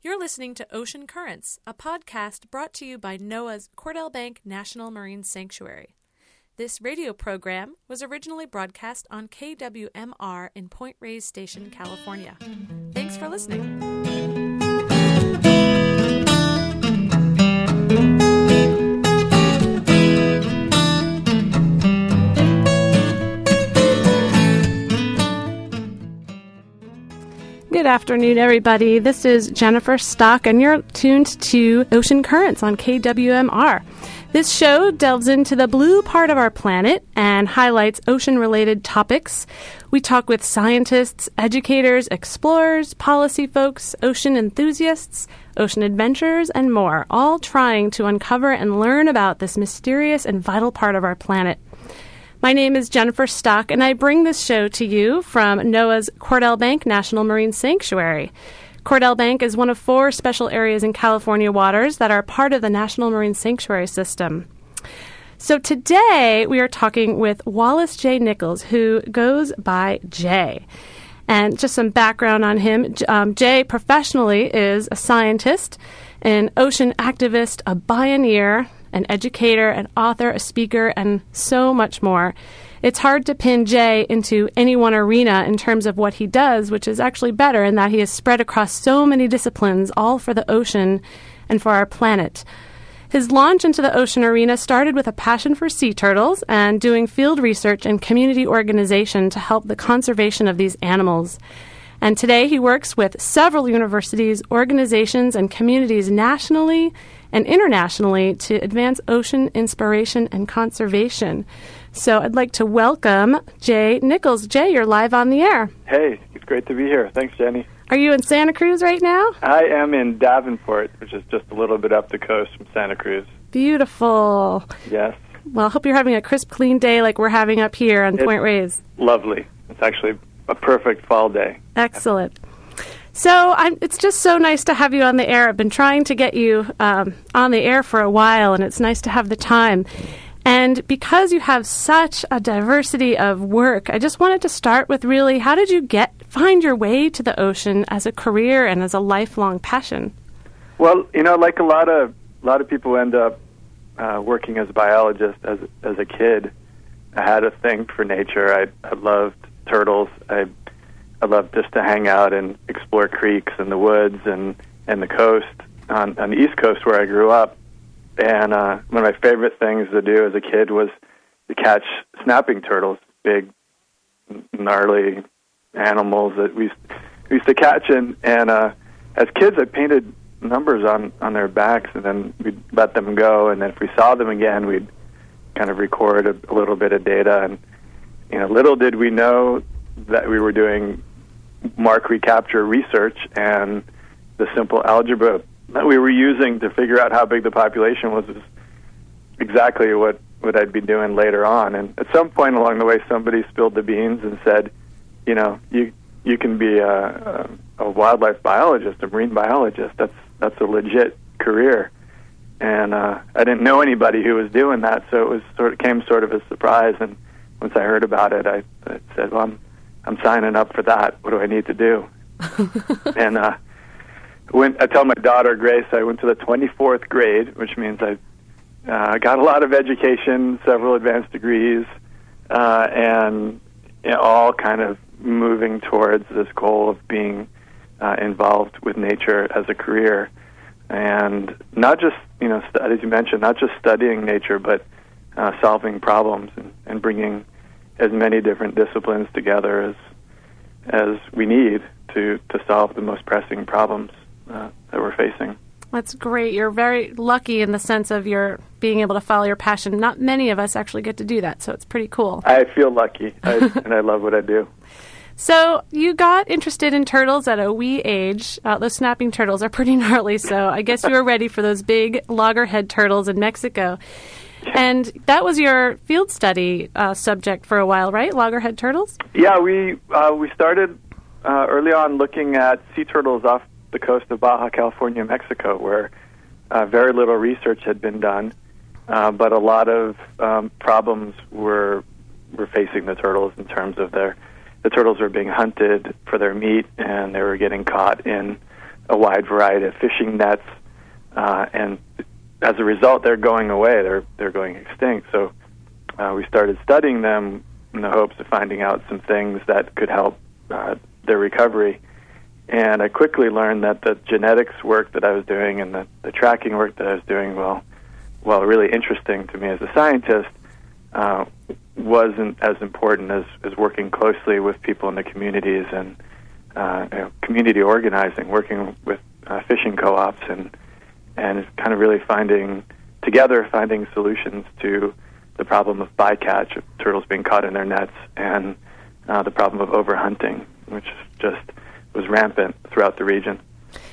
You're listening to Ocean Currents, a podcast brought to you by NOAA's Cordell Bank National Marine Sanctuary. This radio program was originally broadcast on KWMR in Point Reyes Station, California. Thanks for listening. Good afternoon, everybody. This is Jennifer Stock, and you're tuned to Ocean Currents on KWMR. This show delves into the blue part of our planet and highlights ocean related topics. We talk with scientists, educators, explorers, policy folks, ocean enthusiasts, ocean adventurers, and more, all trying to uncover and learn about this mysterious and vital part of our planet. My name is Jennifer Stock, and I bring this show to you from NOAA's Cordell Bank National Marine Sanctuary. Cordell Bank is one of four special areas in California waters that are part of the National Marine Sanctuary System. So today we are talking with Wallace J. Nichols, who goes by Jay. And just some background on him um, Jay professionally is a scientist, an ocean activist, a pioneer, an educator, an author, a speaker, and so much more. It's hard to pin Jay into any one arena in terms of what he does, which is actually better in that he is spread across so many disciplines, all for the ocean and for our planet. His launch into the ocean arena started with a passion for sea turtles and doing field research and community organization to help the conservation of these animals. And today he works with several universities, organizations, and communities nationally and internationally to advance ocean inspiration and conservation. So I'd like to welcome Jay Nichols. Jay, you're live on the air. Hey, it's great to be here. Thanks, Jenny. Are you in Santa Cruz right now? I am in Davenport, which is just a little bit up the coast from Santa Cruz. Beautiful. Yes. Well, I hope you're having a crisp, clean day like we're having up here on It's Point Reyes. Lovely. It's actually a perfect fall day. Excellent. So I'm, it's just so nice to have you on the air. I've been trying to get you um, on the air for a while, and it's nice to have the time. And because you have such a diversity of work, I just wanted to start with really how did you get find your way to the ocean as a career and as a lifelong passion? Well, you know, like a lot of a lot of people end up uh, working as a biologist as as a kid. I had a thing for nature. I, I loved turtles. I I love just to hang out and explore creeks and the woods and and the coast on on the East Coast where I grew up. And uh, one of my favorite things to do as a kid was to catch snapping turtles, big, gnarly animals that we used, we used to catch. And and uh, as kids, I painted numbers on on their backs, and then we'd let them go. And then if we saw them again, we'd kind of record a, a little bit of data. And you know, little did we know that we were doing mark recapture research and the simple algebra that we were using to figure out how big the population was is exactly what what I'd be doing later on. And at some point along the way, somebody spilled the beans and said, you know, you you can be a, a, a wildlife biologist, a marine biologist. That's that's a legit career. And uh, I didn't know anybody who was doing that, so it was sort of came sort of a surprise. And once I heard about it, I, I said, "Well, I'm I'm signing up for that. What do I need to do?" and uh, went. I tell my daughter Grace I went to the 24th grade, which means I uh, got a lot of education, several advanced degrees, uh, and you know, all kind of moving towards this goal of being uh, involved with nature as a career, and not just you know, st- as you mentioned, not just studying nature, but uh, solving problems and, and bringing as many different disciplines together as as we need to to solve the most pressing problems uh, that we're facing. That's great. You're very lucky in the sense of your being able to follow your passion. Not many of us actually get to do that, so it's pretty cool. I feel lucky, I, and I love what I do. So you got interested in turtles at a wee age. Uh, those snapping turtles are pretty gnarly, so I guess you were ready for those big loggerhead turtles in Mexico. And that was your field study uh, subject for a while, right? Loggerhead turtles. Yeah, we uh, we started uh, early on looking at sea turtles off the coast of Baja California, Mexico, where uh, very little research had been done, uh, but a lot of um, problems were were facing the turtles in terms of their the turtles were being hunted for their meat, and they were getting caught in a wide variety of fishing nets, uh, and as a result, they're going away. They're they're going extinct. So uh, we started studying them in the hopes of finding out some things that could help uh, their recovery. And I quickly learned that the genetics work that I was doing and the, the tracking work that I was doing, well, well, really interesting to me as a scientist, uh, wasn't as important as, as working closely with people in the communities and uh, you know, community organizing, working with uh, fishing co-ops, and and kind of really finding together finding solutions to the problem of bycatch, of turtles being caught in their nets, and uh, the problem of overhunting, which just was rampant throughout the region.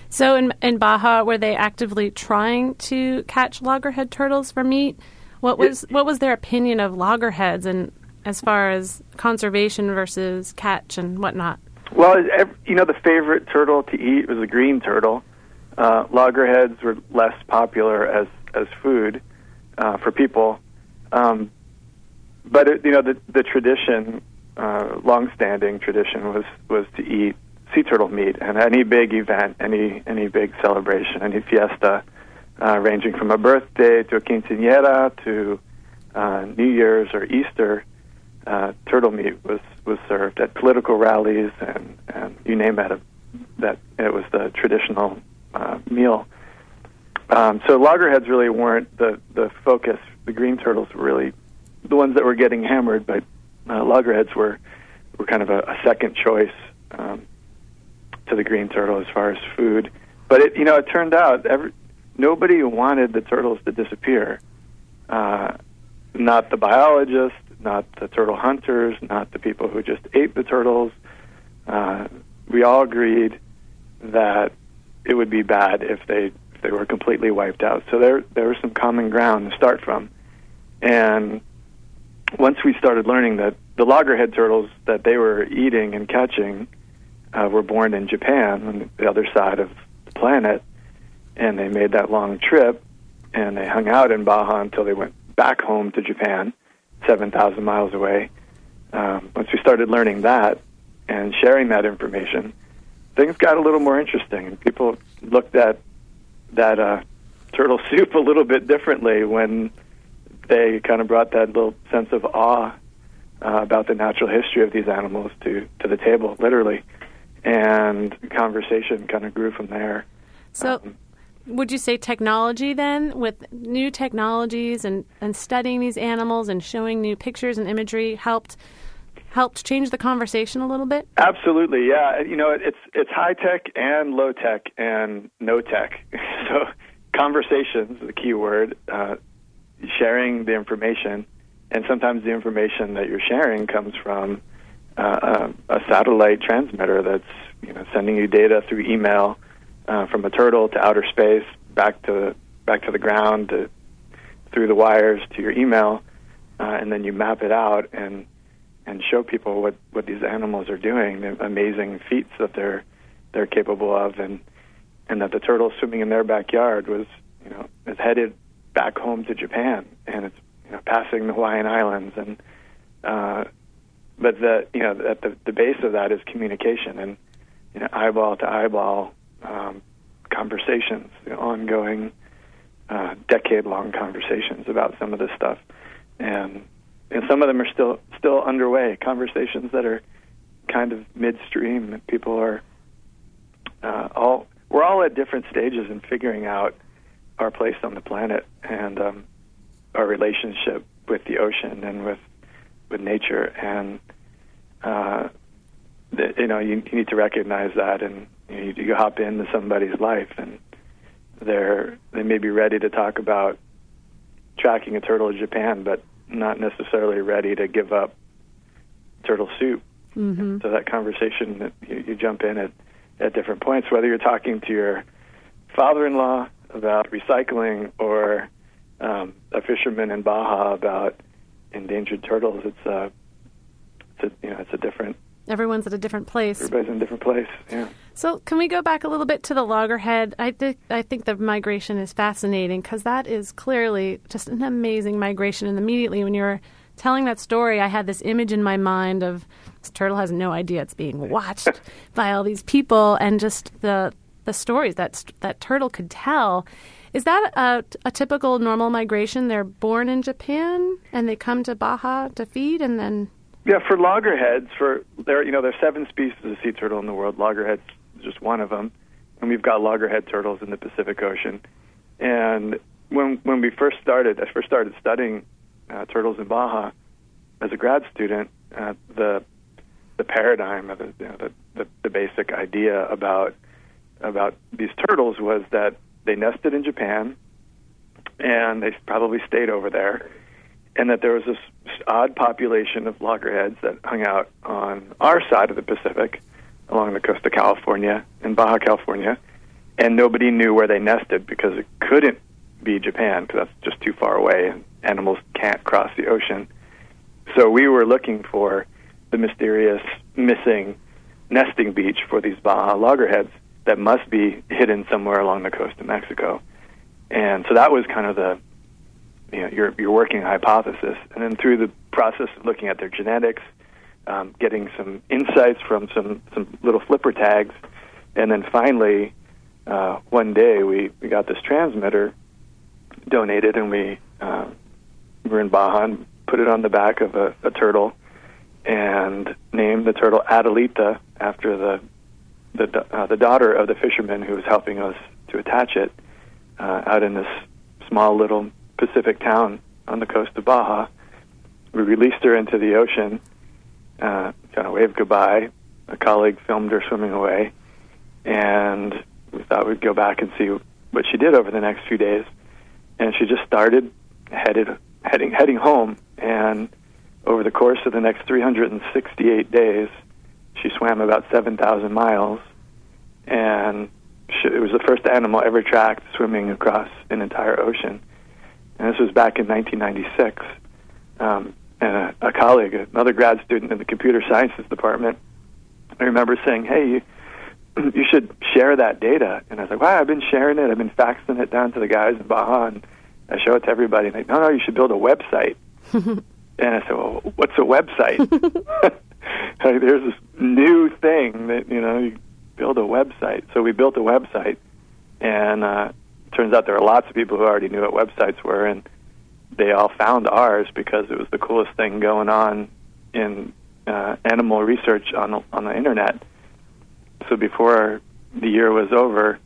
So in in Baja, were they actively trying to catch loggerhead turtles for meat? What was it, what was their opinion of loggerheads and as far as conservation versus catch and whatnot? Well, you know, the favorite turtle to eat was a green turtle. Uh, loggerheads were less popular as as food uh, for people, um, but it, you know, the the tradition, uh, long-standing tradition, was was to eat sea turtle meat, and any big event, any any big celebration, any fiesta, uh, ranging from a birthday to a quinceañera to uh, New Year's or Easter, uh, turtle meat was was served at political rallies and and you name it, that it was the traditional uh, meal. Um, so loggerheads really weren't the the focus. The green turtles were really the ones that were getting hammered, but uh, loggerheads were were kind of a, a second choice um, to the green turtle as far as food. But it, you know, it turned out every, nobody wanted the turtles to disappear. Uh, not the biologists, not the turtle hunters, not the people who just ate the turtles. Uh, we all agreed that it would be bad if they if they were completely wiped out. So there there was some common ground to start from, and once we started learning that the loggerhead turtles that they were eating and catching uh, were born in Japan on the other side of the planet, and they made that long trip, and they hung out in Baja until they went back home to Japan, seven thousand miles away. Um, once we started learning that and sharing that information, things got a little more interesting, and people looked at that uh, turtle soup a little bit differently when they kind of brought that little sense of awe uh, about the natural history of these animals to to the table, literally and conversation kind of grew from there. So, um, would you say technology then, with new technologies and, and studying these animals and showing new pictures and imagery, helped helped change the conversation a little bit? Absolutely, yeah. You know, it's it's high tech and low tech and no tech. so, conversations, the key word, uh, sharing the information, and sometimes the information that you're sharing comes from uh, a satellite transmitter that's you know sending you data through email uh, from a turtle to outer space back to back to the ground to, through the wires to your email, uh, and then you map it out and and show people what what these animals are doing, the amazing feats that they're they're capable of, and and that the turtle swimming in their backyard was you know is headed back home to Japan, and it's you know passing the Hawaiian Islands and uh, but the you know at the the base of that is communication and you know eyeball to eyeball um, conversations, ongoing uh, decade long conversations about some of this stuff, and and some of them are still still underway. Conversations that are kind of midstream. People are uh, all we're all at different stages in figuring out our place on the planet and um, our relationship with the ocean and with with nature, and uh, the, you know you, you need to recognize that, and you, you hop into somebody's life, and they're they may be ready to talk about tracking a turtle in Japan, but not necessarily ready to give up turtle soup. Mm-hmm. So that conversation, you, you jump in at at different points, whether you're talking to your father-in-law about recycling or um, a fisherman in Baja about endangered turtles. It's a, it's a you know it's a different. Everyone's at a different place. Everybody's in a different place. Yeah. So can we go back a little bit to the loggerhead? I think I think the migration is fascinating because that is clearly just an amazing migration. And immediately when you were telling that story, I had this image in my mind of this turtle has no idea it's being watched by all these people, and just the the stories that that turtle could tell. Is that a, a typical normal migration? They're born in Japan and they come to Baja to feed, and then yeah, for loggerheads, for there you know there's seven species of sea turtle in the world. Loggerheads is just one of them, and we've got loggerhead turtles in the Pacific Ocean. And when when we first started, I first started studying uh, turtles in Baja as a grad student. Uh, the the paradigm of the, you know, the, the the basic idea about about these turtles was that they nested in Japan, and they probably stayed over there, and that there was this odd population of loggerheads that hung out on our side of the Pacific, along the coast of California in Baja California, and nobody knew where they nested because it couldn't be Japan because that's just too far away, and animals can't cross the ocean. So we were looking for the mysterious missing nesting beach for these Baja loggerheads that must be hidden somewhere along the coast of Mexico. And so that was kind of the you know your your working hypothesis. And then through the process of looking at their genetics, um, getting some insights from some some little flipper tags, and then finally uh, one day we we got this transmitter donated, and we uh, were in Baja and put it on the back of a, a turtle and named the turtle Adelita after the the uh, the daughter of the fisherman who was helping us to attach it uh, out in this small little Pacific town on the coast of Baja. We released her into the ocean, uh, kind of waved goodbye. A colleague filmed her swimming away, and we thought we'd go back and see what she did over the next few days. And she just started headed heading heading home, and over the course of the next 368 days, she swam about 7,000 miles, and she, it was the first animal ever tracked swimming across an entire ocean. And this was back in 1996. Um, and a, a colleague, another grad student in the computer sciences department, I remember saying, "Hey, you, you should share that data." And I was like, "Wow, I've been sharing it. I've been faxing it down to the guys in Baja, and I show it to everybody." And they, "No, no, you should build a website." and I said, "Well, what's a website?" like, there's this new thing that you know you build a website. So we built a website, and uh, turns out there are lots of people who already knew what websites were, and they all found ours because it was the coolest thing going on in uh, animal research on on the internet. So before the year was over,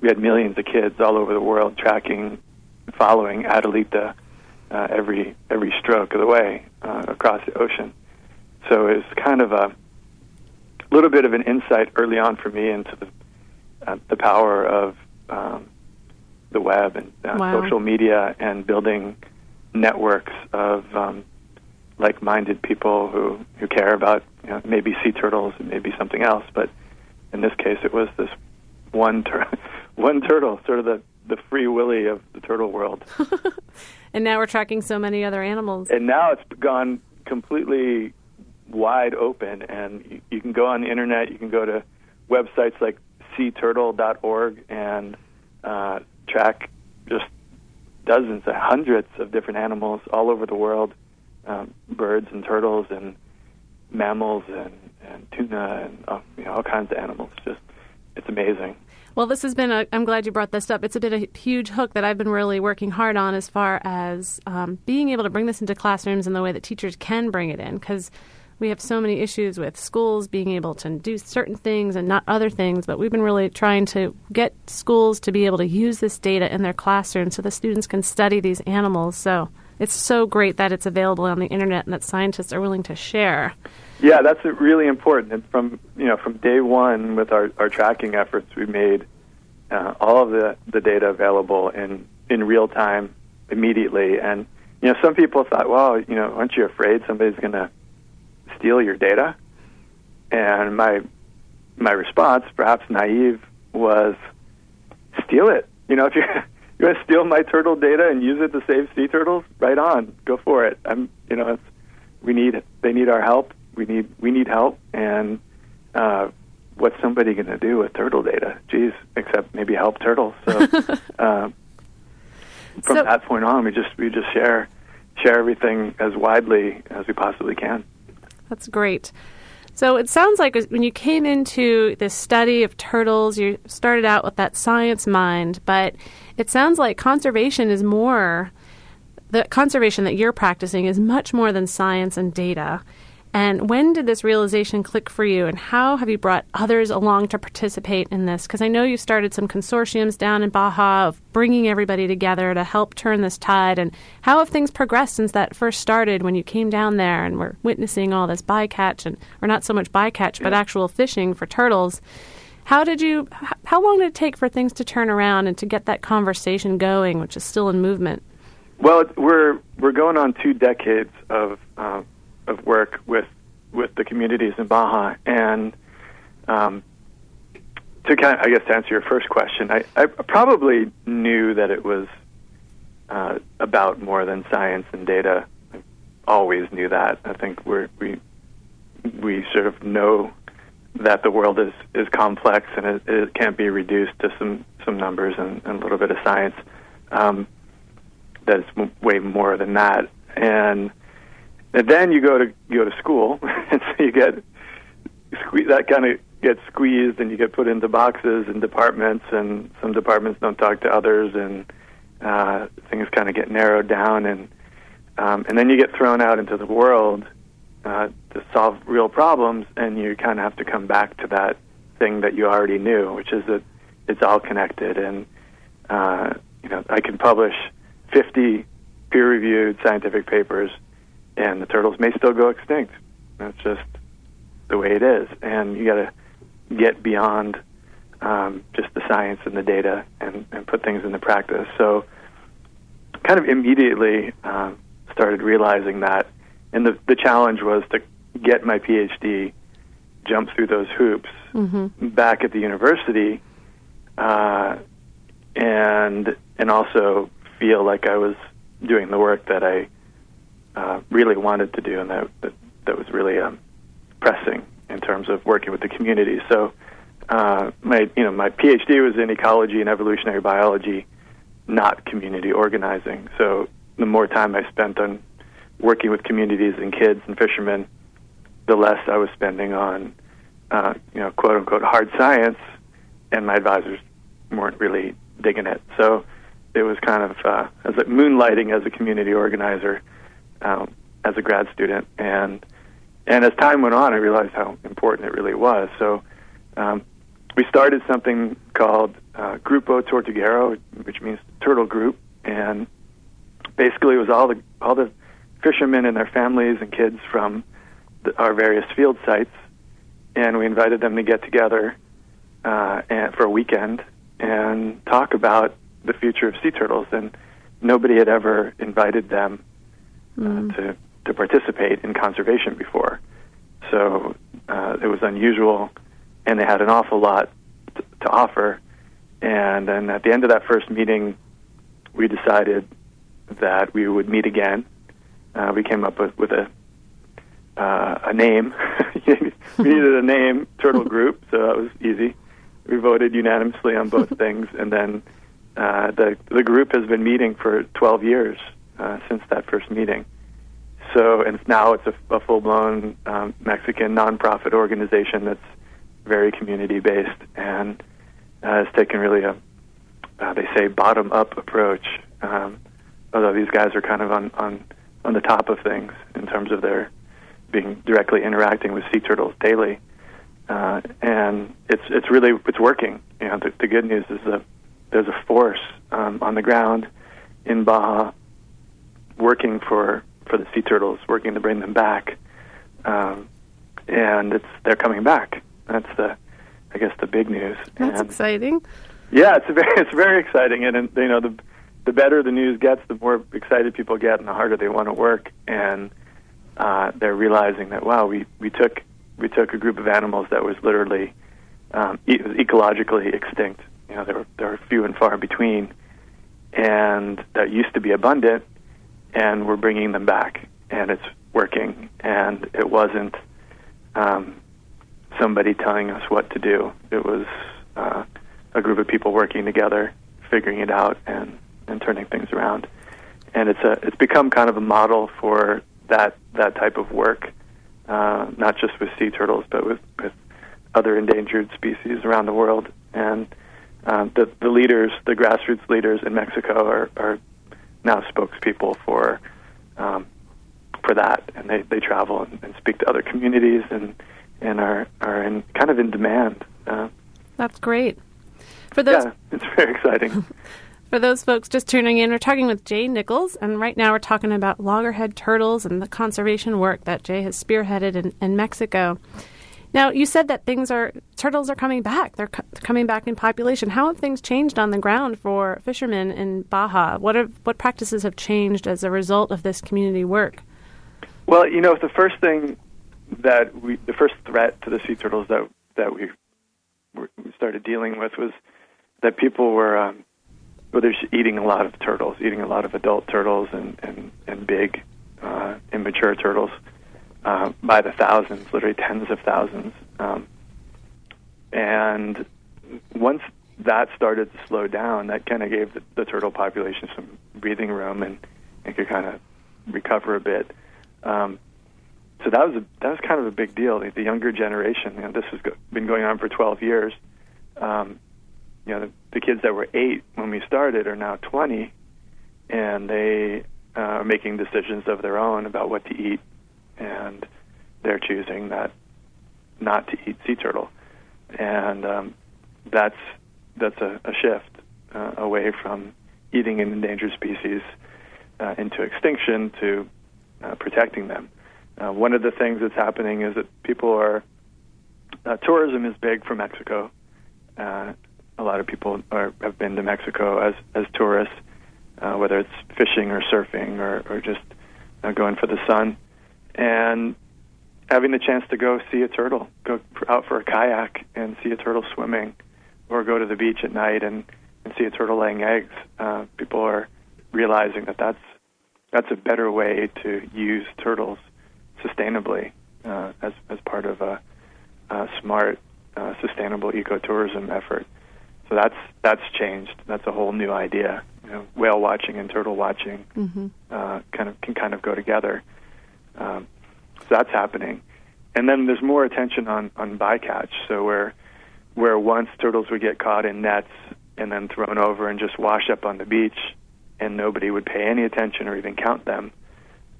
we had millions of kids all over the world tracking, following Adelita uh, every every stroke of the way uh, across the ocean. So it was kind of a little bit of an insight early on for me into the uh, the power of um, the web and uh, wow. social media and building networks of um, like-minded people who who care about you know, maybe sea turtles and maybe something else, but in this case, it was this one tur- one turtle, sort of the the free willy of the turtle world. and now we're tracking so many other animals. And now it's gone completely wide open, and you, you can go on the internet. You can go to websites like seaturtle.org and uh, track just dozens, hundreds of different animals all over the world, um, birds and turtles and mammals and, and tuna and uh, you know, all kinds of animals. Just it's amazing. Well, this has been a. I'm glad you brought this up. It's a bit a huge hook that I've been really working hard on as far as um, being able to bring this into classrooms in the way that teachers can bring it in because we have so many issues with schools being able to do certain things and not other things, but we've been really trying to get schools to be able to use this data in their classroom so the students can study these animals. So it's so great that it's available on the internet and that scientists are willing to share. Yeah, that's really important. And from you know from day one with our, our tracking efforts, we made uh, all of the, the data available in in real time immediately. And you know, some people thought, well, you know, aren't you afraid somebody's going to steal your data? And my my response, perhaps naive, was steal it. You know, if you're you want to steal my turtle data and use it to save sea turtles, right on, go for it. I'm, you know, it's, we need they need our help. We need we need help, and uh, what's somebody going to do with turtle data? Geez, except maybe help turtles. So uh, from so, that point on, we just we just share share everything as widely as we possibly can. That's great. So it sounds like when you came into this study of turtles, you started out with that science mind, but it sounds like conservation is more the conservation that you're practicing is much more than science and data. And when did this realization click for you, and how have you brought others along to participate in this? Because I know you started some consortiums down in Baja of bringing everybody together to help turn this tide. And how have things progressed since that first started when you came down there and were witnessing all this bycatch, and or not so much bycatch, but actual fishing for turtles? How did you? How long did it take for things to turn around and to get that conversation going, which is still in movement? Well, we're we're going on two decades of uh, of work with with the communities in Baja, and um, to kind of, I guess to answer your first question, I, I probably knew that it was uh, about more than science and data. I always knew that. I think we're, we we sort of know that the world is is complex and it, it can't be reduced to some some numbers and, and a little bit of science. Um, that it's m- way more than that, and and then you go to you go to school, and so you get sque- that kind of gets squeezed, and you get put into boxes and departments, and some departments don't talk to others, and uh, things kind of get narrowed down, and um, and then you get thrown out into the world uh, to solve real problems, and you kind of have to come back to that thing that you already knew, which is that it's all connected, and uh, you know I can publish 50 peer-reviewed scientific papers and the turtles may still go extinct. That's just the way it is, and you got to get beyond um, just the science and the data and, and put things into practice. So, kind of immediately um, started realizing that, and the the challenge was to get my PhD, jump through those hoops mm-hmm. back at the university, uh, and and also feel like I was doing the work that I uh, really wanted to do, and that that, that was really um, pressing in terms of working with the community. So, uh, my you know my PhD was in ecology and evolutionary biology, not community organizing. So, the more time I spent on working with communities and kids and fishermen, the less I was spending on uh, you know quote unquote hard science, and my advisors weren't really digging it. So it was kind of uh, as a moonlighting as a community organizer um, as a grad student, and and as time went on, I realized how important it really was. So um, we started something called uh, Grupo Tortuguero, which means turtle group, and basically it was all the all the fishermen and their families and kids from the, our various field sites, and we invited them to get together uh, and for a weekend and talk about the future of sea turtles. And nobody had ever invited them mm. uh, to to participate in conservation before. So uh, it was unusual, and they had an awful lot t- to offer. And then at the end of that first meeting, we decided that we would meet again. Uh, we came up with, with a uh, a name. we needed a name, Turtle Group, so that was easy. We voted unanimously on both things, and then uh, the the group has been meeting for 12 years uh, since that first meeting. So, and now it's a, a full blown um, Mexican nonprofit organization that's very community based and uh, has taken really a uh, they say bottom up approach. Um, although these guys are kind of on on on the top of things in terms of their being directly interacting with sea turtles daily. Uh, and it's it's really it's working. You know, the, the good news is that there's a force um, on the ground in Baja working for for the sea turtles, working to bring them back, um, and it's they're coming back. That's the, I guess, the big news. That's and, exciting. Yeah, it's very it's very exciting, and, and you know the the better the news gets, the more excited people get, and the harder they want to work, and uh, they're realizing that wow, we we took we took a group of animals that was literally um, e- ecologically extinct. You know, there were there were few and far between, and that used to be abundant, and we're bringing them back, and it's working. And it wasn't um, somebody telling us what to do. It was uh, a group of people working together, figuring it out, and and turning things around. And it's a it's become kind of a model for that that type of work uh, not just with sea turtles, but with, with other endangered species around the world. And um, the, the leaders, the grassroots leaders in Mexico, are, are now spokespeople for um, for that, and they, they travel and, and speak to other communities and and are are in kind of in demand. Uh, That's great. For those, yeah, it's very exciting. For those folks just tuning in, we're talking with Jay Nichols, and right now we're talking about loggerhead turtles and the conservation work that Jay has spearheaded in, in Mexico. Now, you said that things are turtles are coming back. They're co- coming back in population. How have things changed on the ground for fishermen in Baja? What what practices have changed as a result of this community work? Well, you know, the first thing that we, the first threat to the sea turtles that that we, we started dealing with was that people were um, well, they're eating a lot of turtles, eating a lot of adult turtles and and, and big uh, immature turtles uh, by the thousands, literally tens of thousands. Um, and once that started to slow down, that kind of gave the, the turtle population some breathing room and, and could kind of recover a bit. Um, so that was a, that was kind of a big deal. The, the younger generation, you know, this has go, been going on for 12 years. Um, you know, the, the kids that were eight when we started are now 20, and they uh, are making decisions of their own about what to eat, and they're choosing that not to eat sea turtle, and um, that's that's a, a shift uh, away from eating an endangered species uh, into extinction to uh, protecting them. Uh, one of the things that's happening is that people are uh, tourism is big for Mexico. Uh, a lot of people are, have been to Mexico as as tourists, whether it's fishing or surfing or, or just going for the sun, and having the chance to go see a turtle, go out for a kayak and see a turtle swimming, or go to the beach at night and, and see a turtle laying eggs. Uh, people are realizing that that's that's a better way to use turtles sustainably uh, as as part of a, a smart, uh, sustainable ecotourism effort. So that's that's changed. That's a whole new idea. You know, whale watching and turtle watching mm-hmm. uh, kind of can kind of go together. Um, so that's happening, and then there's more attention on on bycatch. So where where once turtles would get caught in nets and then thrown over and just wash up on the beach, and nobody would pay any attention or even count them.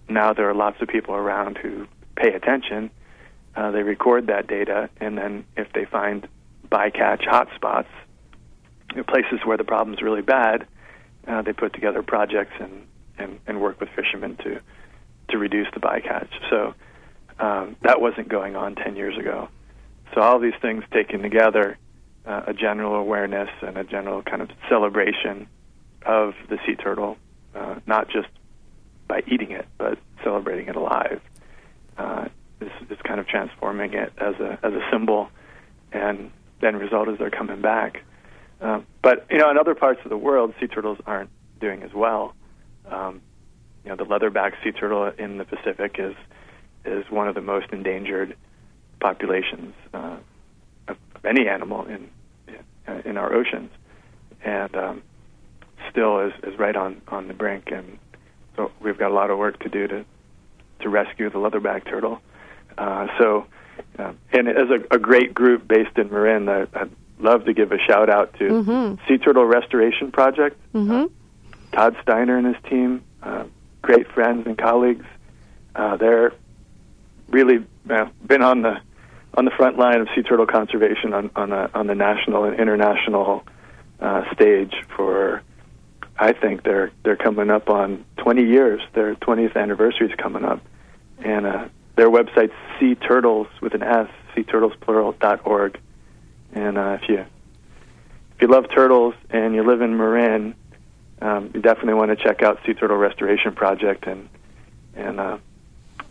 Now there are lots of people around who pay attention. Uh, they record that data, and then if they find bycatch hotspots, places where the problem's really bad, uh, they put together projects and, and, and work with fishermen to to reduce the bycatch. So um, that wasn't going on 10 years ago. So all these things taken together, uh, a general awareness and a general kind of celebration of the sea turtle, uh, not just by eating it, but celebrating it alive, uh, is, is kind of transforming it as a as a symbol, and then result is they're coming back. Um, but you know, in other parts of the world, sea turtles aren't doing as well. Um, you know, the leatherback sea turtle in the Pacific is is one of the most endangered populations uh, of, of any animal in in our oceans, and um, still is, is right on on the brink. And so we've got a lot of work to do to to rescue the leatherback turtle. Uh, so, uh, and as a, a great group based in Marin, I, I love to give a shout out to mm-hmm. Sea Turtle Restoration Project. Mm-hmm. Uh, Todd Steiner and his team, uh, great friends and colleagues. Uh, they're really uh, been on the on the front line of sea turtle conservation on on, a, on the national and international uh, stage for. I think they're they're coming up on 20 years. Their 20th anniversary is coming up, and uh, their website's Sea Turtles with an S, seaturtlesplural dot org. And uh, if you if you love turtles and you live in Marin, um, you definitely want to check out Sea Turtle Restoration Project and and uh,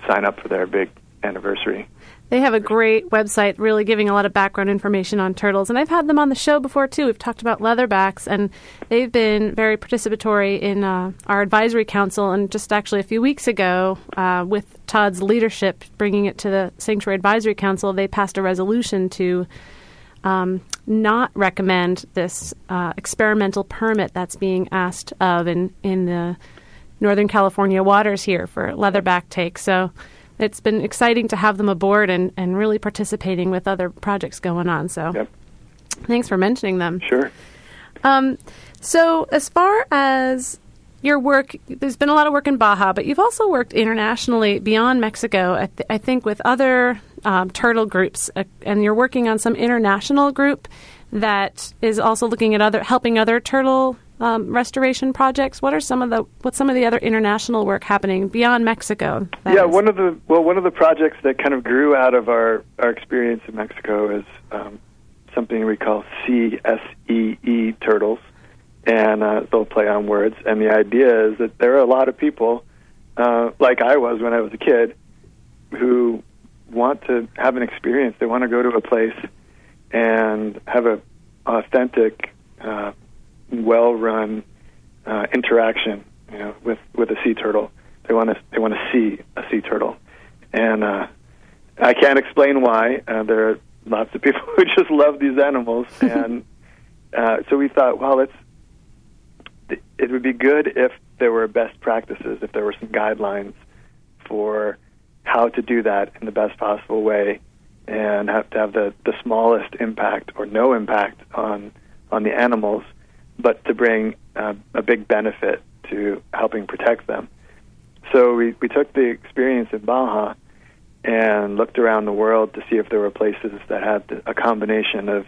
sign up for their big anniversary. They have a great website, really giving a lot of background information on turtles. And I've had them on the show before, too. We've talked about leatherbacks, and they've been very participatory in uh, our advisory council. And just actually a few weeks ago, uh, with Todd's leadership, bringing it to the Sanctuary Advisory Council, they passed a resolution to um, not recommend this uh, experimental permit that's being asked of in, in the Northern California waters here for leatherback take. So it's been exciting to have them aboard and, and really participating with other projects going on. So, Yep. thanks for mentioning them. Sure. Um, so, as far as your work, there's been a lot of work in Baja, but you've also worked internationally beyond Mexico, I, th- I think, with other um, turtle groups, uh, and you're working on some international group that is also looking at other helping other turtle um, restoration projects. What are some of the what's some of the other international work happening beyond Mexico? yeah, is? one of the well, one of the projects that kind of grew out of our our experience in Mexico is um, something we call SEE Turtles, and uh, they'll play on words. And the idea is that there are a lot of people, uh, like I was when I was a kid, who want to have an experience. They want to go to a place and have a authentic, uh, well-run uh, interaction, you know, with with a sea turtle. They want to they want to see a sea turtle, and uh, I can't explain why. Uh, there are lots of people who just love these animals, and uh, so we thought, well, it's it would be good if there were best practices, if there were some guidelines for how to do that in the best possible way, and have to have the, the smallest impact or no impact on on the animals, but to bring uh, a big benefit to helping protect them. So we, we took the experience in Baja and looked around the world to see if there were places that had a combination of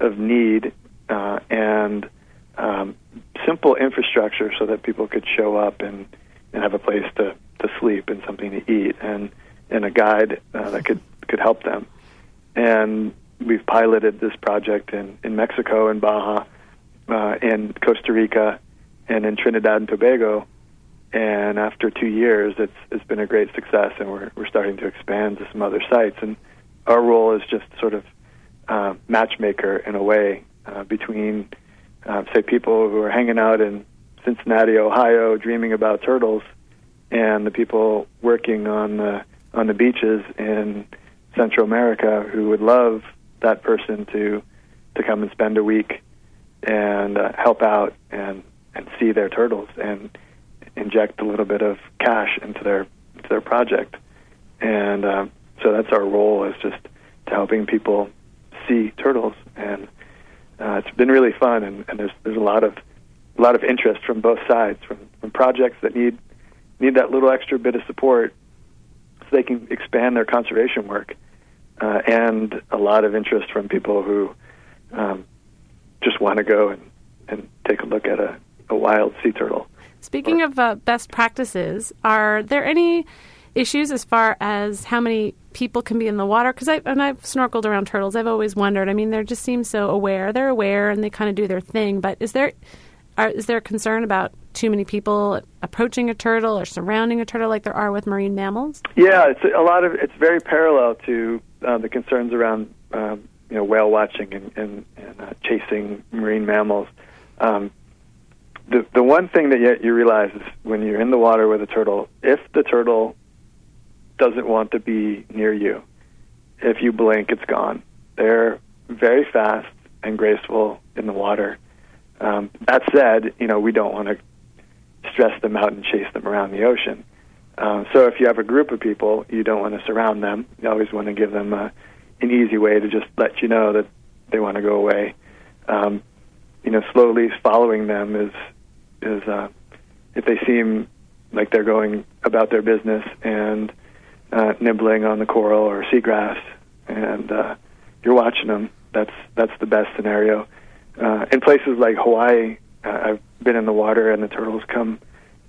of need uh, and um, simple infrastructure so that people could show up and, and have a place to, to sleep and something to eat and, and a guide uh, that could, could help them. And we've piloted this project in, in Mexico and Baja, uh, in Costa Rica, and in Trinidad and Tobago. And after two years, it's it's been a great success, and we're we're starting to expand to some other sites. And our role is just sort of uh, matchmaker in a way uh, between, uh, say, people who are hanging out in Cincinnati, Ohio, dreaming about turtles, and the people working on the on the beaches in Central America who would love that person to to come and spend a week and uh, help out and and see their turtles and inject a little bit of cash into their into their project. And uh, so that's our role is just to helping people see turtles, and uh, it's been really fun. And, and there's there's a lot of a lot of interest from both sides, from, from projects that need need that little extra bit of support so they can expand their conservation work, uh, and a lot of interest from people who um, just want to go and, and take a look at a, a wild sea turtle. Speaking of uh, best practices, are there any issues as far as how many people can be in the water? Because I and I've snorkeled around turtles. I've always wondered. I mean, they just seem so aware. They're aware and they kind of do their thing. But is there are, is there a concern about too many people approaching a turtle or surrounding a turtle like there are with marine mammals? Yeah, it's a lot of it's very parallel to uh, the concerns around um, you know whale watching and, and, and uh, chasing marine mammals. Um, the the one thing that you, you realize is when you're in the water with a turtle, if the turtle doesn't want to be near you, if you blink, it's gone. They're very fast and graceful in the water. Um, that said, you know we don't want to stress them out and chase them around the ocean. Um, so if you have a group of people, you don't want to surround them. You always want to give them a, an easy way to just let you know that they want to go away. Um, you know, slowly following them is is uh, if they seem like they're going about their business and uh, nibbling on the coral or seagrass, and uh, you're watching them. That's that's the best scenario. Uh, in places like Hawaii, uh, I've been in the water and the turtles come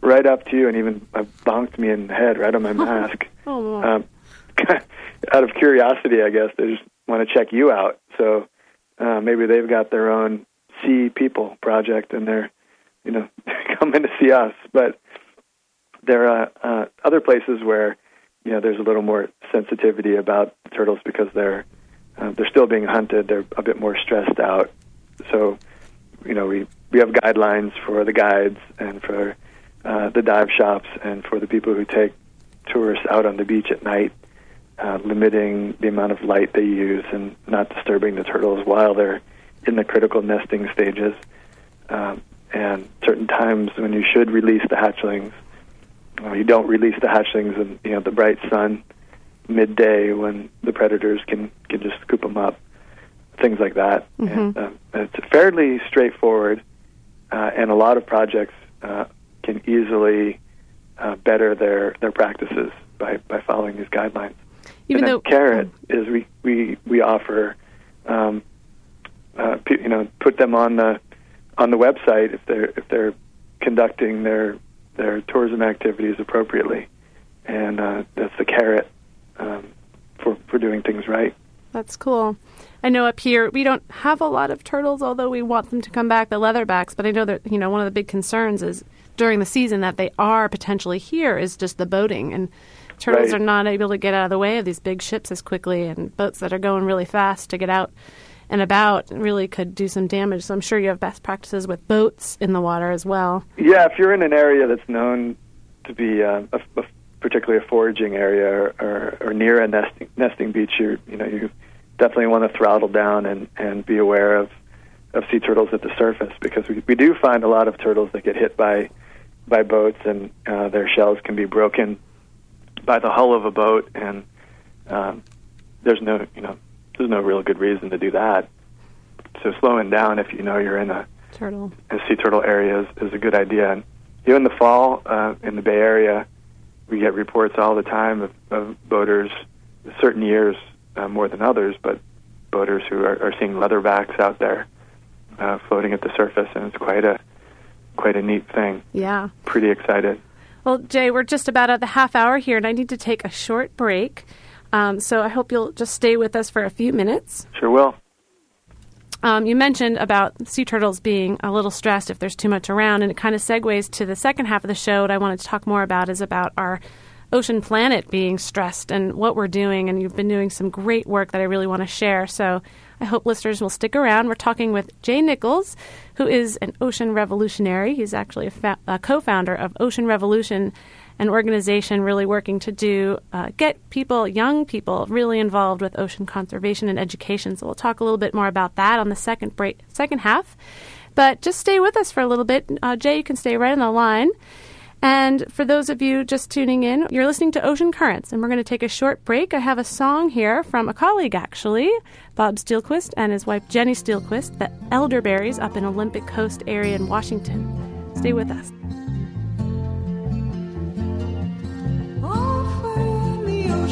right up to you and even uh, bonked me in the head right on my mask. Oh, Um, out of curiosity, I guess they just want to check you out. So uh, maybe they've got their own sea people project and they're you know coming to see us. But there are uh, other places where you know there's a little more sensitivity about turtles because they're uh, they're still being hunted. They're a bit more stressed out. So you know we we have guidelines for the guides and for uh, the dive shops and for the people who take tourists out on the beach at night, uh, limiting the amount of light they use and not disturbing the turtles while they're in the critical nesting stages. Um, and certain times when you should release the hatchlings, you don't release the hatchlings in you know the bright sun midday when the predators can can just scoop them up, things like that. Mm-hmm. And um, it's fairly straightforward, uh, and a lot of projects uh, can easily uh, better their their practices by by following these guidelines. Even and though carrot is we we we offer, um, uh, you know, put them on the on the website if they're if they're conducting their their tourism activities appropriately, and uh, that's the carrot um, for for doing things right. That's cool. I know up here we don't have a lot of turtles, although we want them to come back, the leatherbacks. But I know that you know one of the big concerns is during the season that they are potentially here is just the boating, and turtles Right. are not able to get out of the way of these big ships as quickly, and boats that are going really fast to get out and about really could do some damage. So I'm sure you have best practices with boats in the water as well. Yeah, if you're in an area that's known to be uh, a, a particularly a foraging area or, or, or near a nesting nesting beach, you you know you definitely want to throttle down and, and be aware of, of sea turtles at the surface because we, we do find a lot of turtles that get hit by by boats and uh, their shells can be broken by the hull of a boat and um, there's no you know there's no real good reason to do that. So slowing down if you know you're in a Turtle. and sea turtle area is, is a good idea. And you in the fall uh, in the Bay Area, we get reports all the time of, of boaters, certain years uh, more than others, but boaters who are, are seeing leatherbacks out there uh, floating at the surface, and it's quite a quite a neat thing. Yeah. Pretty excited. Well, Jay, we're just about at the half hour here, and I need to take a short break. Um, so I hope you'll just stay with us for a few minutes. Sure will. Um, you mentioned about sea turtles being a little stressed if there's too much around, and it kind of segues to the second half of the show. What I wanted to talk more about is about our ocean planet being stressed and what we're doing. And you've been doing some great work that I really want to share. So I hope listeners will stick around. We're talking with Jay Nichols, who is an ocean revolutionary. He's actually a, fa- a co-founder of Ocean Revolution, an organization really working to do uh, get people, young people, really involved with ocean conservation and education. So we'll talk a little bit more about that on the second break, second half. But just stay with us for a little bit. Uh, Jay, you can stay right on the line. And for those of you just tuning in, you're listening to Ocean Currents, and we're going to take a short break. I have a song here from a colleague, actually, Bob Steelquist and his wife Jenny Steelquist, the elderberries up in Olympic Coast area in Washington. Stay with us.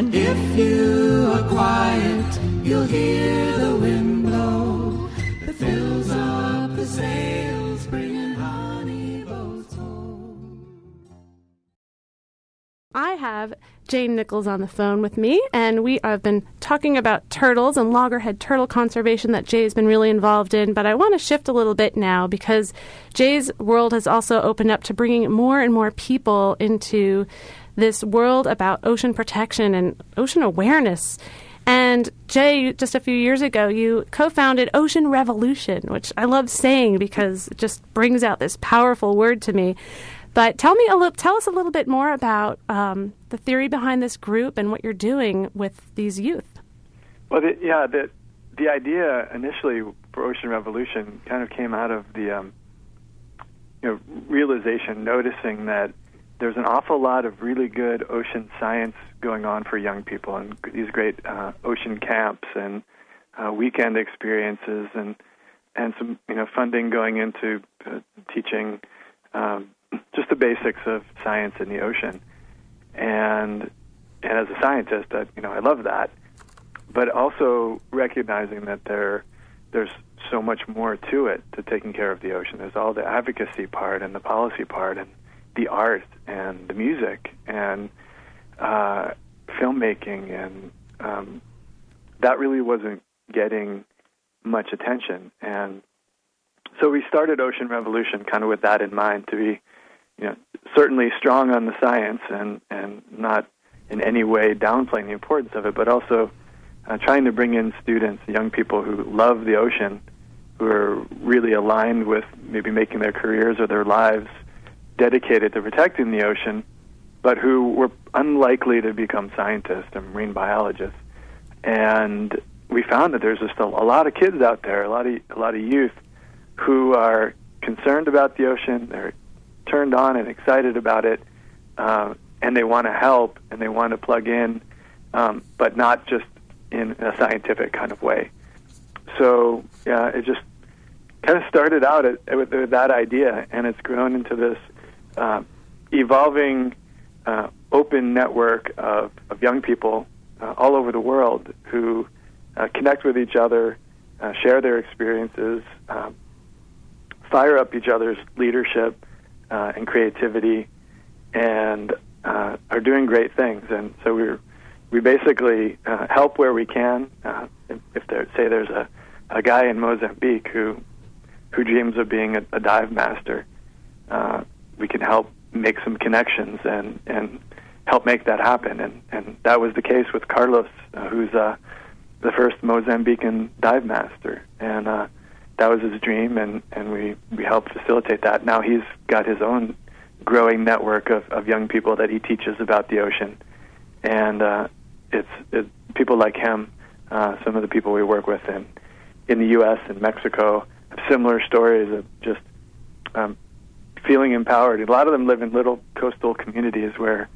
And if you are quiet, you'll hear the wind blow that fills up the sails, bringing honey boats home. I have Jay Nichols on the phone with me, and we have been talking about turtles and loggerhead turtle conservation that Jay's been really involved in. But I want to shift a little bit now because Jay's world has also opened up to bringing more and more people into this world about ocean protection and ocean awareness. And Jay, just a few years ago, you co founded Ocean Revolution, which I love saying because it just brings out this powerful word to me. But tell me a little, tell us a little bit more about um, the theory behind this group and what you're doing with these youth. Well, the, yeah, the the idea initially for Ocean Revolution kind of came out of the um, you know realization, noticing that there's an awful lot of really good ocean science going on for young people, and these great uh, ocean camps and uh, weekend experiences, and and some you know funding going into uh, teaching um, just the basics of science in the ocean. And and as a scientist, that you know I love that, but also recognizing that there there's so much more to it to taking care of the ocean. There's all the advocacy part and the policy part and the art and the music and uh, filmmaking and um, that really wasn't getting much attention. And so we started Ocean Revolution kind of with that in mind to be you know, certainly strong on the science and and not in any way downplaying the importance of it, but also uh, trying to bring in students, young people who love the ocean, who are really aligned with maybe making their careers or their lives dedicated to protecting the ocean, but who were unlikely to become scientists and marine biologists. And we found that there's just a, a lot of kids out there, a lot of a lot of youth who are concerned about the ocean. They're turned on and excited about it, uh, and they want to help and they want to plug in, um, but not just in a scientific kind of way. So yeah, it just kind of started out at, with, with that idea, and it's grown into this uh, evolving uh, open network of, of young people uh, all over the world who uh, connect with each other, uh, share their experiences, um, fire up each other's leadership uh, and creativity, and uh, are doing great things. And so we we basically uh, help where we can. Uh, if, if there, say there's a, a guy in Mozambique who who dreams of being a, a dive master, uh, we can help make some connections and and help make that happen. And and that was the case with Carlos, uh, who's uh, the first Mozambican dive master, and uh, that was his dream, and and we we helped facilitate that. Now he's got his own growing network of of young people that he teaches about the ocean, and uh, it's it, people like him, uh, some of the people we work with in in the U.S. and Mexico have similar stories of just um, feeling empowered. A lot of them live in little coastal communities where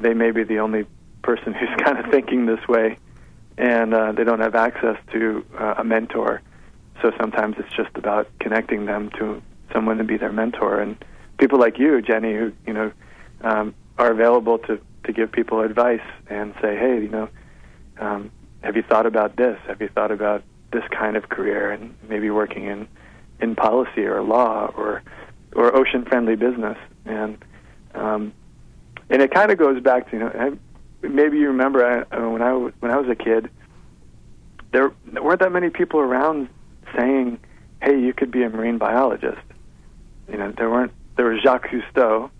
they may be the only person who's kind of thinking this way, and uh, they don't have access to uh, a mentor. So sometimes it's just about connecting them to someone to be their mentor. And people like you, Jenny, who you know um, are available to to give people advice and say, hey, you know, um, have you thought about this? Have you thought about this kind of career and maybe working in in policy or law or or ocean friendly business. And um, and it kind of goes back to you know I, maybe you remember I, uh, when I when I was a kid there weren't that many people around saying hey you could be a marine biologist. You know there weren't there was Jacques Cousteau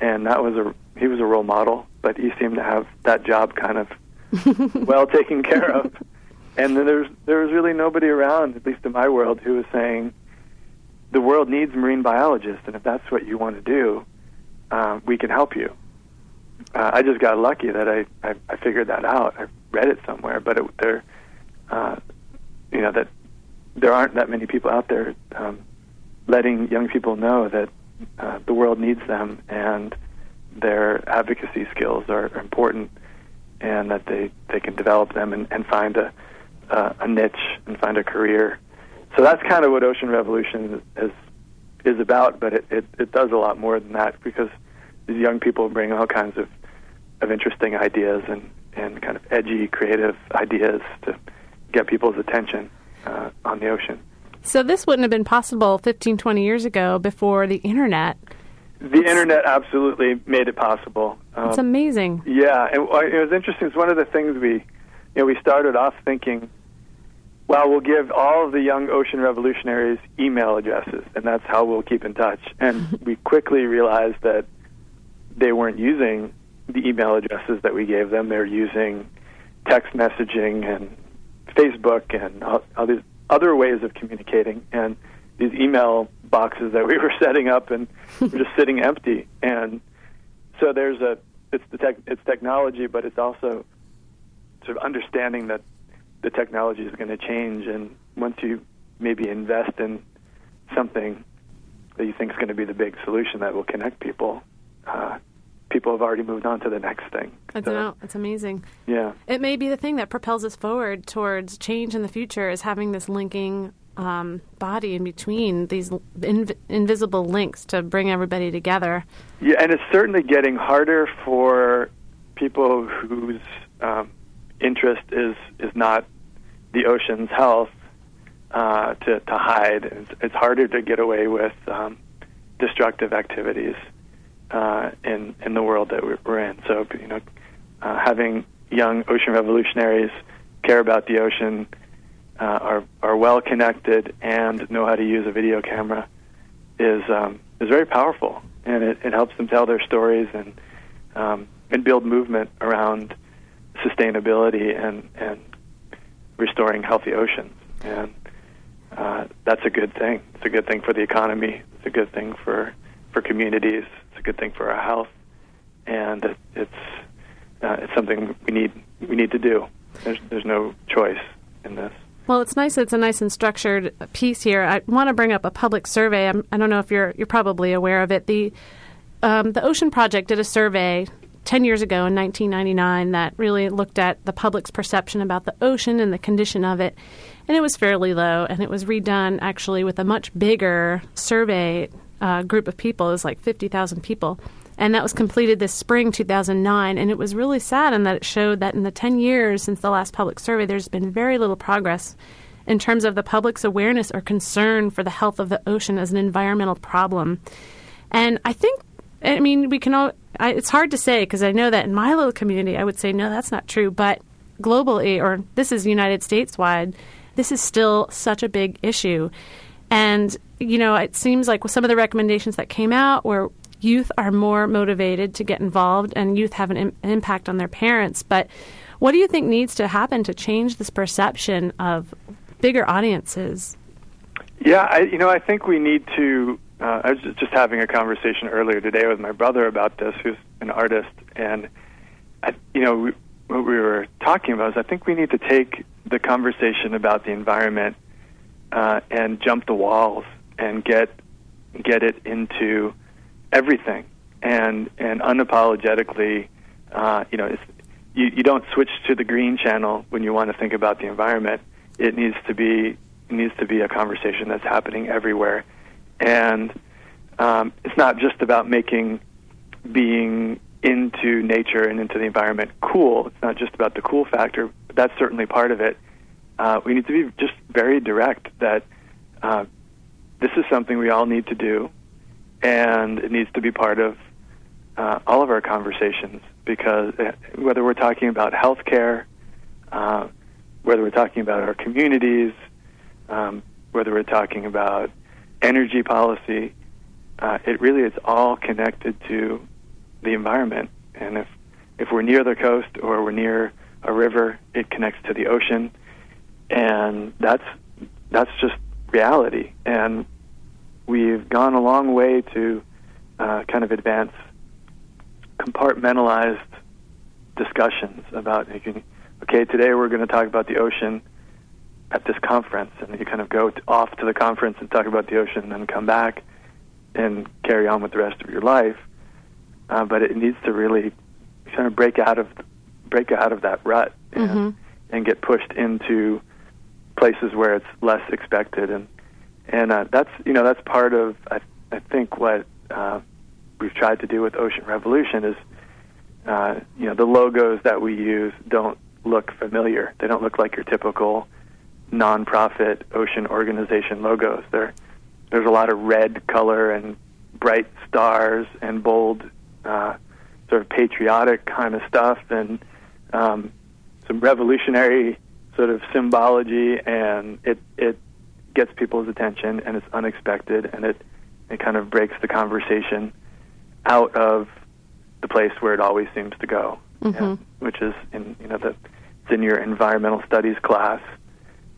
and that was a he was a role model but he seemed to have that job kind of well taken care of. And then there's there was really nobody around, at least in my world, who was saying the world needs marine biologists, and if that's what you want to do, um, we can help you. Uh, I just got lucky that I, I I figured that out. I read it somewhere, but it, there, uh, you know, that there aren't that many people out there um, letting young people know that uh, the world needs them and their advocacy skills are, are important, and that they they can develop them and, and find a uh, a niche and find a career. So that's kind of what Ocean Revolution is is about, but it, it, it does a lot more than that because these young people bring all kinds of, of interesting ideas and, and kind of edgy, creative ideas to get people's attention uh, on the ocean. So this wouldn't have been possible 15, 20 years ago before the internet. The internet absolutely made it possible. Um, It's amazing. Yeah, and uh, it was interesting. It's one of the things we, you know, we started off thinking, well, we'll give all of the young ocean revolutionaries email addresses, and that's how we'll keep in touch. And we quickly realized that they weren't using the email addresses that we gave them. They're using text messaging and Facebook and all, all these other ways of communicating. And these email boxes that we were setting up and were just sitting empty. And so there's a it's the tech, it's technology, but it's also sort of understanding that the technology is going to change, and once you maybe invest in something that you think is going to be the big solution that will connect people, uh, people have already moved on to the next thing. I don't know. It's amazing. Yeah. It may be the thing that propels us forward towards change in the future is having this linking um, body in between these inv- invisible links to bring everybody together. Yeah, and it's certainly getting harder for people whose um, interest is is not the ocean's health uh, to to hide. It's, it's harder to get away with um, destructive activities uh, in in the world that we're, in. So you know, uh, having young ocean revolutionaries care about the ocean, uh, are are well connected, and know how to use a video camera is um, is very powerful. and it, it helps them tell their stories and um, and build movement around sustainability and and restoring healthy oceans. And uh, that's a good thing. It's a good thing for the economy. It's a good thing for for communities. It's a good thing for our health, and it, it's uh, it's something we need we need to do. There's there's no choice in this. Well, it's nice. It's a nice and structured piece here. I want to bring up a public survey. I'm, I do not know if you're you're probably aware of it. The um, the Ocean Project did a survey 10 years ago in 1999 that really looked at the public's perception about the ocean and the condition of it. And it was fairly low, and it was redone actually with a much bigger survey uh, group of people. It was like 50,000 people. And that was completed this spring 2009. And it was really sad in that it showed that in the 10 years since the last public survey, there's been very little progress in terms of the public's awareness or concern for the health of the ocean as an environmental problem. And I think, I mean, we can all, I, it's hard to say because I know that in my little community, I would say, no, that's not true. But globally, or this is United States wide, this is still such a big issue. And, you know, it seems like some of the recommendations that came out where youth are more motivated to get involved and youth have an, Im- an impact on their parents. But what do you think needs to happen to change this perception of bigger audiences? Yeah, I, you know, I think we need to. Uh, I was just having a conversation earlier today with my brother about this, who's an artist, and I, you know, we, what we were talking about is I think we need to take the conversation about the environment uh, and jump the walls and get get it into everything and and unapologetically, uh, you know, you you don't switch to the green channel when you want to think about the environment. It needs to be it needs to be a conversation that's happening everywhere, and um, it's not just about making being into nature and into the environment cool. It's not just about the cool factor, but that's certainly part of it. Uh, we need to be just very direct that uh, this is something we all need to do, and it needs to be part of uh, all of our conversations because uh, whether we're talking about healthcare, uh, whether we're talking about our communities, um, whether we're talking about energy policy, uh, it really is all connected to the environment. And if if we're near the coast or we're near a river, it connects to the ocean, and that's that's just reality. And we've gone a long way to uh, kind of advance compartmentalized discussions about okay today we're going to talk about the ocean at this conference and you kind of go off to the conference and talk about the ocean and then come back and carry on with the rest of your life uh, but it needs to really kind of break out of break out of that rut and, Mm-hmm. and get pushed into places where it's less expected and and uh, that's you know that's part of I, I think what uh, we've tried to do with Ocean Revolution is uh, you know the logos that we use don't look familiar. They don't look like your typical nonprofit ocean organization logos. There there's a lot of red color and bright stars and bold uh, sort of patriotic kind of stuff and um, some revolutionary sort of symbology and it it gets people's attention and it's unexpected and it it kind of breaks the conversation out of the place where it always seems to go, Mhm. which is in you know the it's in your environmental studies class,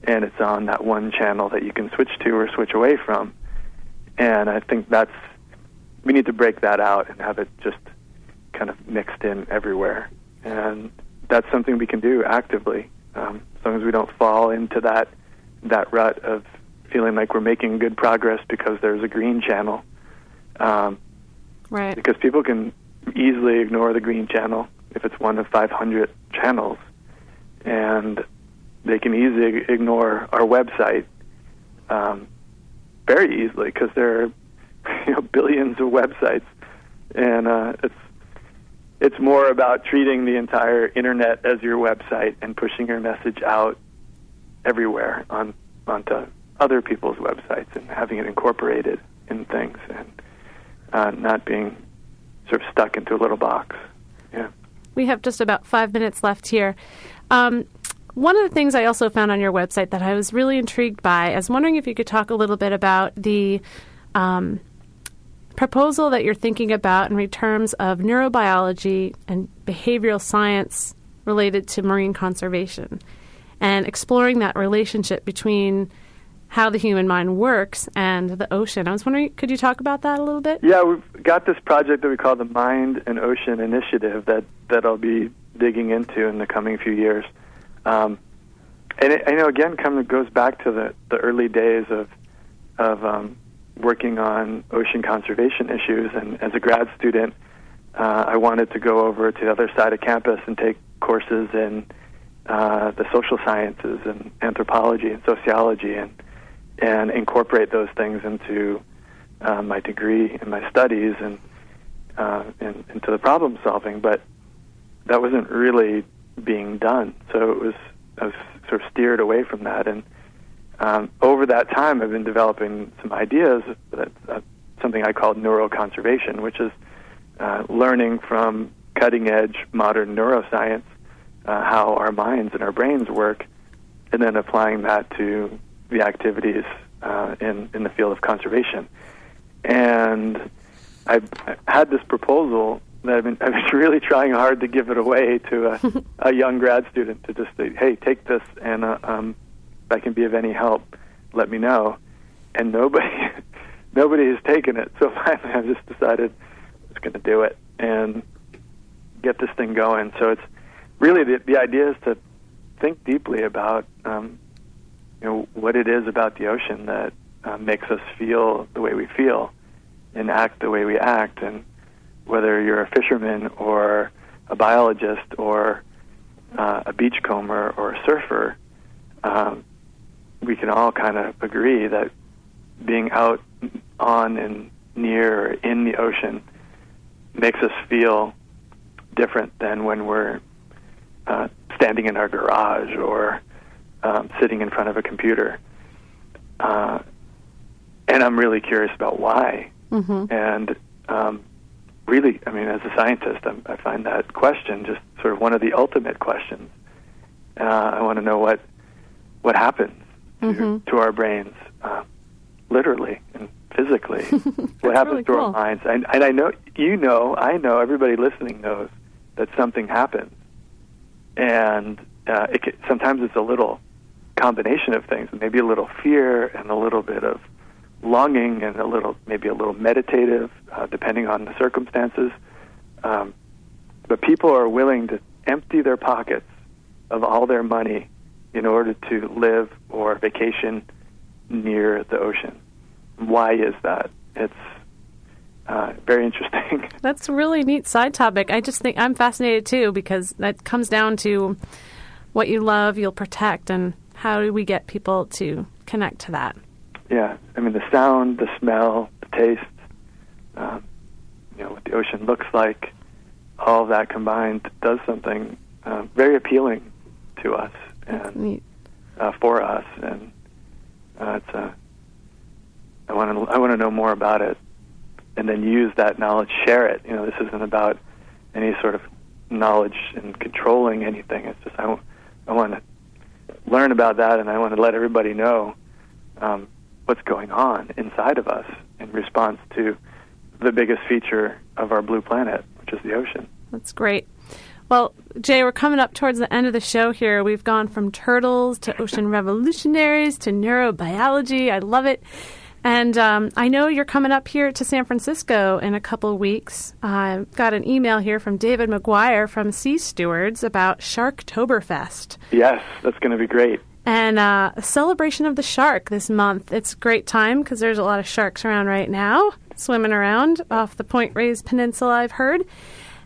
and it's on that one channel that you can switch to or switch away from, and I think that's we need to break that out and have it just kind of mixed in everywhere, and that's something we can do actively um, as long as we don't fall into that that rut of feeling like we're making good progress because there's a green channel. Um, Right. because people can easily ignore the green channel if it's one of 500 channels, and they can easily ignore our website um, very easily because there are you know billions of websites, and uh, it's it's more about treating the entire internet as your website and pushing your message out everywhere on onto other people's websites and having it incorporated in things and uh, not being sort of stuck into a little box. Yeah. We have just about five minutes left here. Um, one of the things I also found on your website that I was really intrigued by, I was wondering if you could talk a little bit about the um, proposal that you're thinking about in terms of neurobiology and behavioral science related to marine conservation and exploring that relationship between how the human mind works and the ocean. I was wondering, could you talk about that a little bit? Yeah, we've got this project that we call the Mind and Ocean Initiative that, that I'll be digging into in the coming few years. Um, and it, you know, again, of goes back to the, the early days of of um, working on ocean conservation issues. And as a grad student, uh, I wanted to go over to the other side of campus and take courses in uh, the social sciences and anthropology and sociology, and and incorporate those things into uh, my degree and my studies and, uh, and into the problem solving. But that wasn't really being done. So it was I was sort of steered away from that. And um, over that time, I've been developing some ideas. That, uh, something I call neuroconservation, which is uh, learning from cutting edge modern neuroscience uh, how our minds and our brains work, and then applying that to the activities uh, in in the field of conservation. And I had this proposal I've been, I've been really trying hard to give it away to a, a young grad student to just say, hey, take this, and uh, um, if I can be of any help, let me know. And nobody, nobody has taken it. So finally, I've just decided I'm just going to do it and get this thing going. So it's really the the idea is to think deeply about um, you know what it is about the ocean that uh, makes us feel the way we feel and act the way we act and whether you're a fisherman or a biologist or uh, a beachcomber or a surfer, um, we can all kind of agree that being out on and near or in the ocean makes us feel different than when we're uh, standing in our garage or um, sitting in front of a computer. Uh, and I'm really curious about why. Mm-hmm. And um, really, I mean, as a scientist, I'm, I find that question just sort of one of the ultimate questions. Uh, I want to know what what happens to, Mhm. to our brains, uh, literally and physically. what happens really to cool. our minds? And, and I know you know, I know, everybody listening knows that something happens, and uh, it sometimes it's a little combination of things, maybe a little fear and a little bit of longing and a little maybe a little meditative, uh, depending on the circumstances. Um, but people are willing to empty their pockets of all their money in order to live or vacation near the ocean. Why is that? It's uh, very interesting. That's a really neat side topic. I just think I'm fascinated too because that comes down to what you love, you'll protect, and how do we get people to connect to that? Yeah, I mean the sound, the smell, the taste, um, you know what the ocean looks like, all that combined does something uh, very appealing to us and uh, for us, and uh, it's uh, I want to I want to know more about it, and then use that knowledge, share it. You know, this isn't about any sort of knowledge and controlling anything. It's just I want to learn about that, and I want to let everybody know um, what's going on inside of us in response to the biggest feature of our blue planet, which is the ocean. That's great. Well, Jay, we're coming up towards the end of the show here. We've gone from turtles to ocean revolutionaries to neurobiology. I love it. And um, I know you're coming up here to San Francisco in a couple weeks. I got an email here from David McGuire from Sea Stewards about Sharktoberfest Yes, that's going to be great. And uh, a celebration of the shark this month. It's a great time because there's a lot of sharks around right now, swimming around off the Point Reyes Peninsula, I've heard.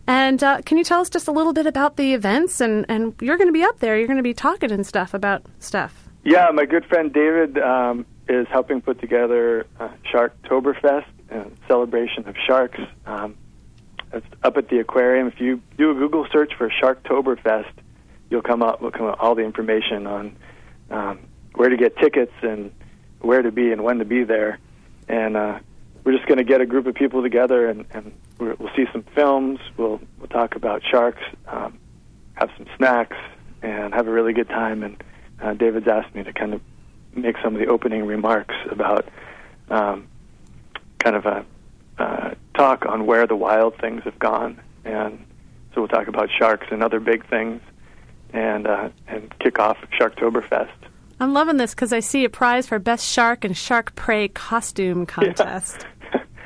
And uh, can you tell us just a little bit about the events? And, and you're going to be up there. You're going to be talking and stuff about stuff. Yeah, my good friend David um, is helping put together uh, Sharktoberfest, a celebration of sharks. Um, it's up at the aquarium. If you do a Google search for Sharktoberfest, you'll come up. Will come up all the information on um, where to get tickets and where to be and when to be there. And uh, we're just going to get a group of people together and, and we'll see some films. We'll we'll talk about sharks, um, have some snacks, and have a really good time. And uh, David's asked me to kind of make some of the opening remarks about um, kind of a, uh, talk on where the wild things have gone, and so we'll talk about sharks and other big things, and uh, and kick off Sharktoberfest. I'm loving this because I see a prize for best shark and shark prey costume contest.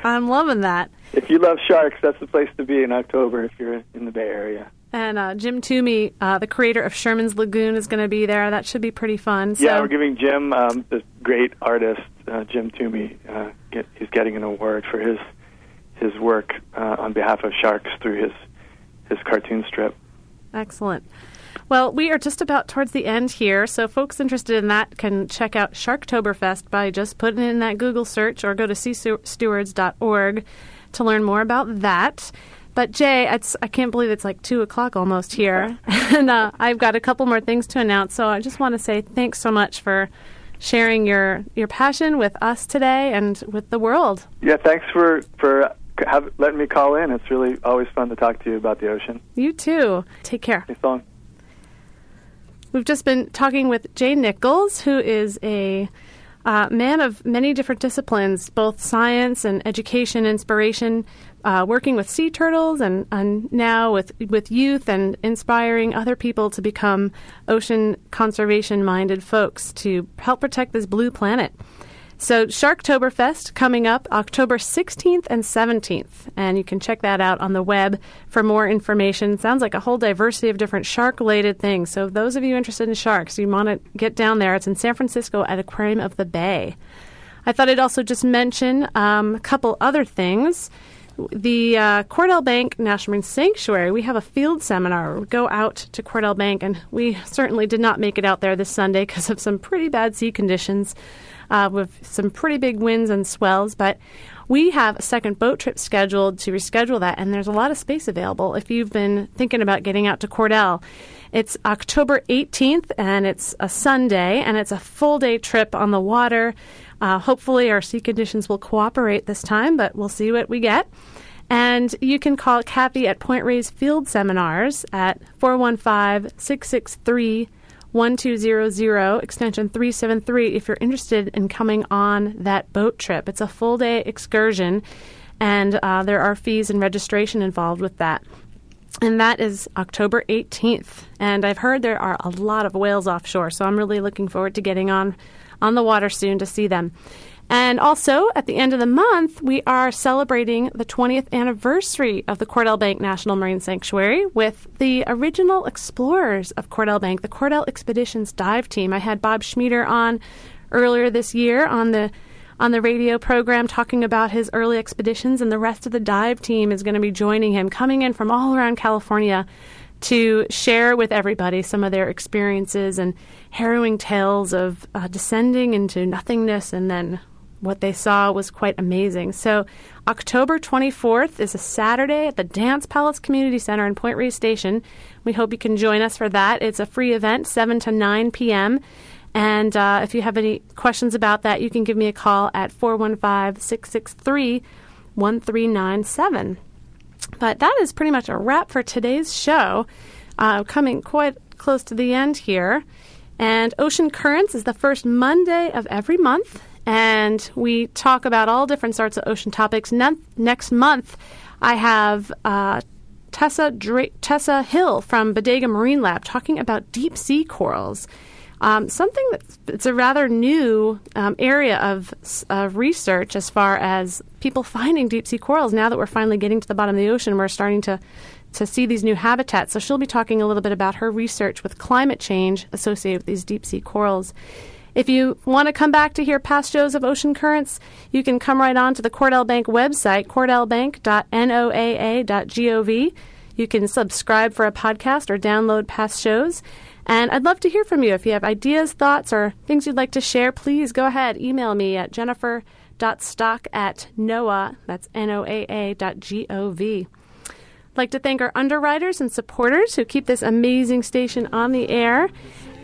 I'm loving that. If you love sharks, that's the place to be in October if you're in the Bay Area. And uh, Jim Toomey, uh, the creator of Sherman's Lagoon, is going to be there. That should be pretty fun. So, Yeah, we're giving Jim, um, this great artist, uh, Jim Toomey, uh, get, he's getting an award for his his work uh, on behalf of sharks through his his cartoon strip. Excellent. Well, we are just about towards the end here, so folks interested in that can check out Sharktoberfest by just putting in that Google search or go to seastewards.org to learn more about that. But Jay, it's, I can't believe it's like two o'clock almost here, and uh, I've got a couple more things to announce. So I just want to say thanks so much for sharing your your passion with us today and with the world. Yeah, thanks for for have, letting me call in. It's really always fun to talk to you about the ocean. You too. Take care. Song. We've just been talking with Jay Nichols, who is a uh, man of many different disciplines, both science and education, inspiration, uh, working with sea turtles, and, and now with with youth and inspiring other people to become ocean conservation minded folks to help protect this blue planet. So Sharktoberfest coming up October 16th and 17th, and you can check that out on the web for more information. Sounds like a whole diversity of different shark-related things. So those of you interested in sharks, you want to get down there. It's in San Francisco at Aquarium of the Bay. I thought I'd also just mention um, a couple other things. The uh, Cordell Bank National Marine Sanctuary, we have a field seminar. We go out to Cordell Bank, and we certainly did not make it out there this Sunday because of some pretty bad sea conditions uh, with some pretty big winds and swells. But we have a second boat trip scheduled to reschedule that, and there's a lot of space available if you've been thinking about getting out to Cordell. It's October 18th, and it's a Sunday, and it's a full day trip on the water. Uh, hopefully, our sea conditions will cooperate this time, but we'll see what we get. And you can call Kathy at Point Reyes Field Seminars at 415 663 1200, extension 373, if you're interested in coming on that boat trip. It's a full day excursion, and uh, there are fees and registration involved with that. And that is October 18th. And I've heard there are a lot of whales offshore, so I'm really looking forward to getting on on the water soon to see them. And also, at the end of the month, we are celebrating the 20th anniversary of the Cordell Bank National Marine Sanctuary with the original explorers of Cordell Bank, the Cordell Expeditions dive team. I had Bob Schmieder on earlier this year on the on the radio program talking about his early expeditions, and the rest of the dive team is going to be joining him, coming in from all around California to share with everybody some of their experiences and harrowing tales of uh, descending into nothingness and then what they saw was quite amazing. So, October 24th is a Saturday at the Dance Palace Community Center in Point Reyes Station. We hope you can join us for that. It's a free event, 7 to 9 p.m. And uh, if you have any questions about that, you can give me a call at 415 663 1397. But that is pretty much a wrap for today's show. Uh, coming quite close to the end here. And Ocean Currents is the first Monday of every month. And we talk about all different sorts of ocean topics. Ne- next month, I have uh, Tessa, Tessa Hill from Bodega Marine Lab talking about deep sea corals. Um, something that's it's a rather new um, area of, of research as far as people finding deep sea corals. Now that we're finally getting to the bottom of the ocean, we're starting to to see these new habitats. So she'll be talking a little bit about her research with climate change associated with these deep sea corals. If you want to come back to hear past shows of Ocean Currents, you can come right on to the Cordell Bank website, cordellbank.noaa.gov. You can subscribe for a podcast or download past shows. And I'd love to hear from you. If you have ideas, thoughts, or things you'd like to share, please go ahead. Email me at jennifer.stock at noaa, that's N-O-A-A dot G-O-V. I'd like to thank our underwriters and supporters who keep this amazing station on the air.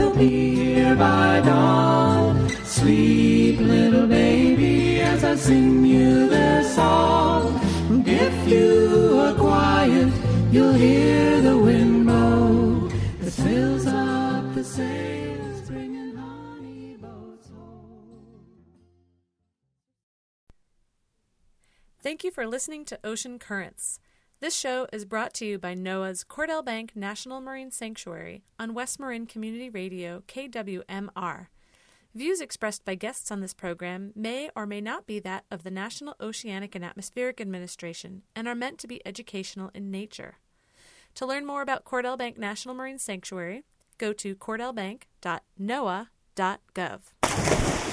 they'll be here by dawn. Sleep, little baby, as I sing you their song. If you are quiet, you'll hear the wind blow. It fills up the sails, bringing honey boats home. Thank you for listening to Ocean Currents. This show is brought to you by NOAA's Cordell Bank National Marine Sanctuary on West Marin Community Radio, KWMR. Views expressed by guests on this program may or may not be that of the National Oceanic and Atmospheric Administration and are meant to be educational in nature. To learn more about Cordell Bank National Marine Sanctuary, go to cordellbank.noaa.gov.